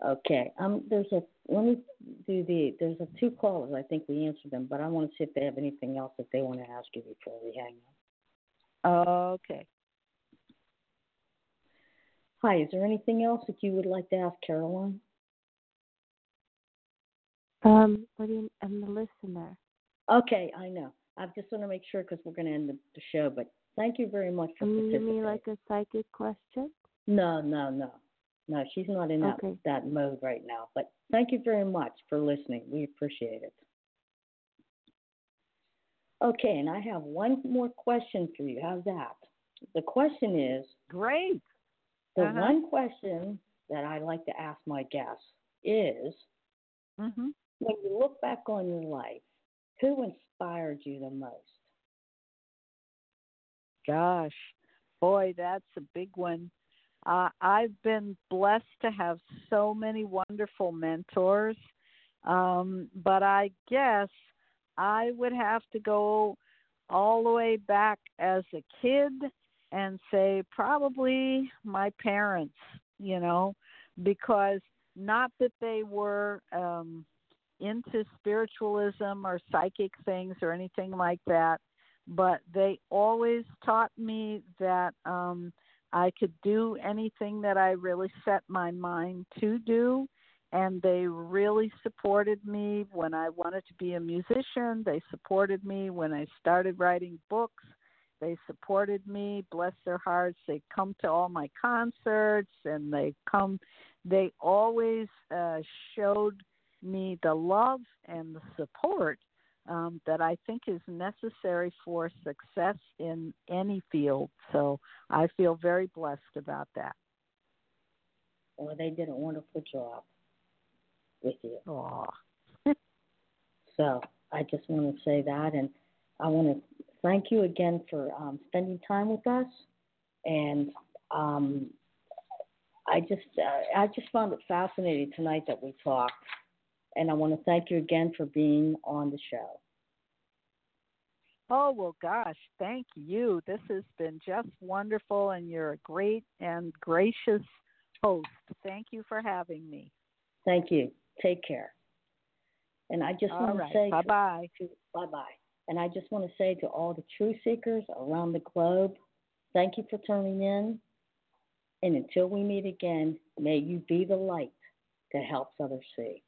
S2: Okay. Um. There's a. Let me do the. There's a two callers. I think we answered them, but I want to see if they have anything else that they want to ask you before we hang up.
S3: Okay.
S2: Hi. Is there anything else that you would like to ask Caroline?
S6: Um, what do you, I'm the listener.
S2: Okay. I know. I just want to make sure because we're going to end the, the show. But thank you very much for
S6: You mean, you
S2: participating.
S6: mean like a psychic question?
S2: No, no, no. No, she's not in that,
S6: Okay.
S2: that mode right now. But thank you very much for listening. We appreciate it. Okay, and I have one more question for you. How's that? The question is
S3: Great.
S2: the
S3: Uh-huh.
S2: one question that I like to ask my guests is
S3: Mhm.
S2: when you look back on your life, who inspired you the most?
S3: Gosh, boy, that's a big one. Uh, I've been blessed to have so many wonderful mentors, um, but I guess I would have to go all the way back as a kid and say probably my parents, you know, because not that they were um, into spiritualism or psychic things or anything like that, but they always taught me that um I could do anything that I really set my mind to do and they really supported me when I wanted to be a musician. They supported me when I started writing books. They supported me, bless their hearts. They come to all my concerts and they come they always uh showed me the love and the support um, that I think is necessary for success in any field. So I feel very blessed about that.
S2: Well, they did a wonderful job with you.
S3: Aw.
S2: So I just want to say that, and I want to thank you again for um, spending time with us. And um, I just uh, I just found it fascinating tonight that we talked, and I want to thank you again for being on the show.
S3: Oh, well, gosh, thank you. This has been just wonderful, and you're a great and gracious host. Thank you for having me.
S2: Thank you. Take care. And I just
S3: All
S2: want
S3: right.
S2: to say
S3: Bye bye.
S2: bye bye. And I just want to say to all the truth seekers around the globe, thank you for tuning in. And until we meet again, may you be the light that helps others see.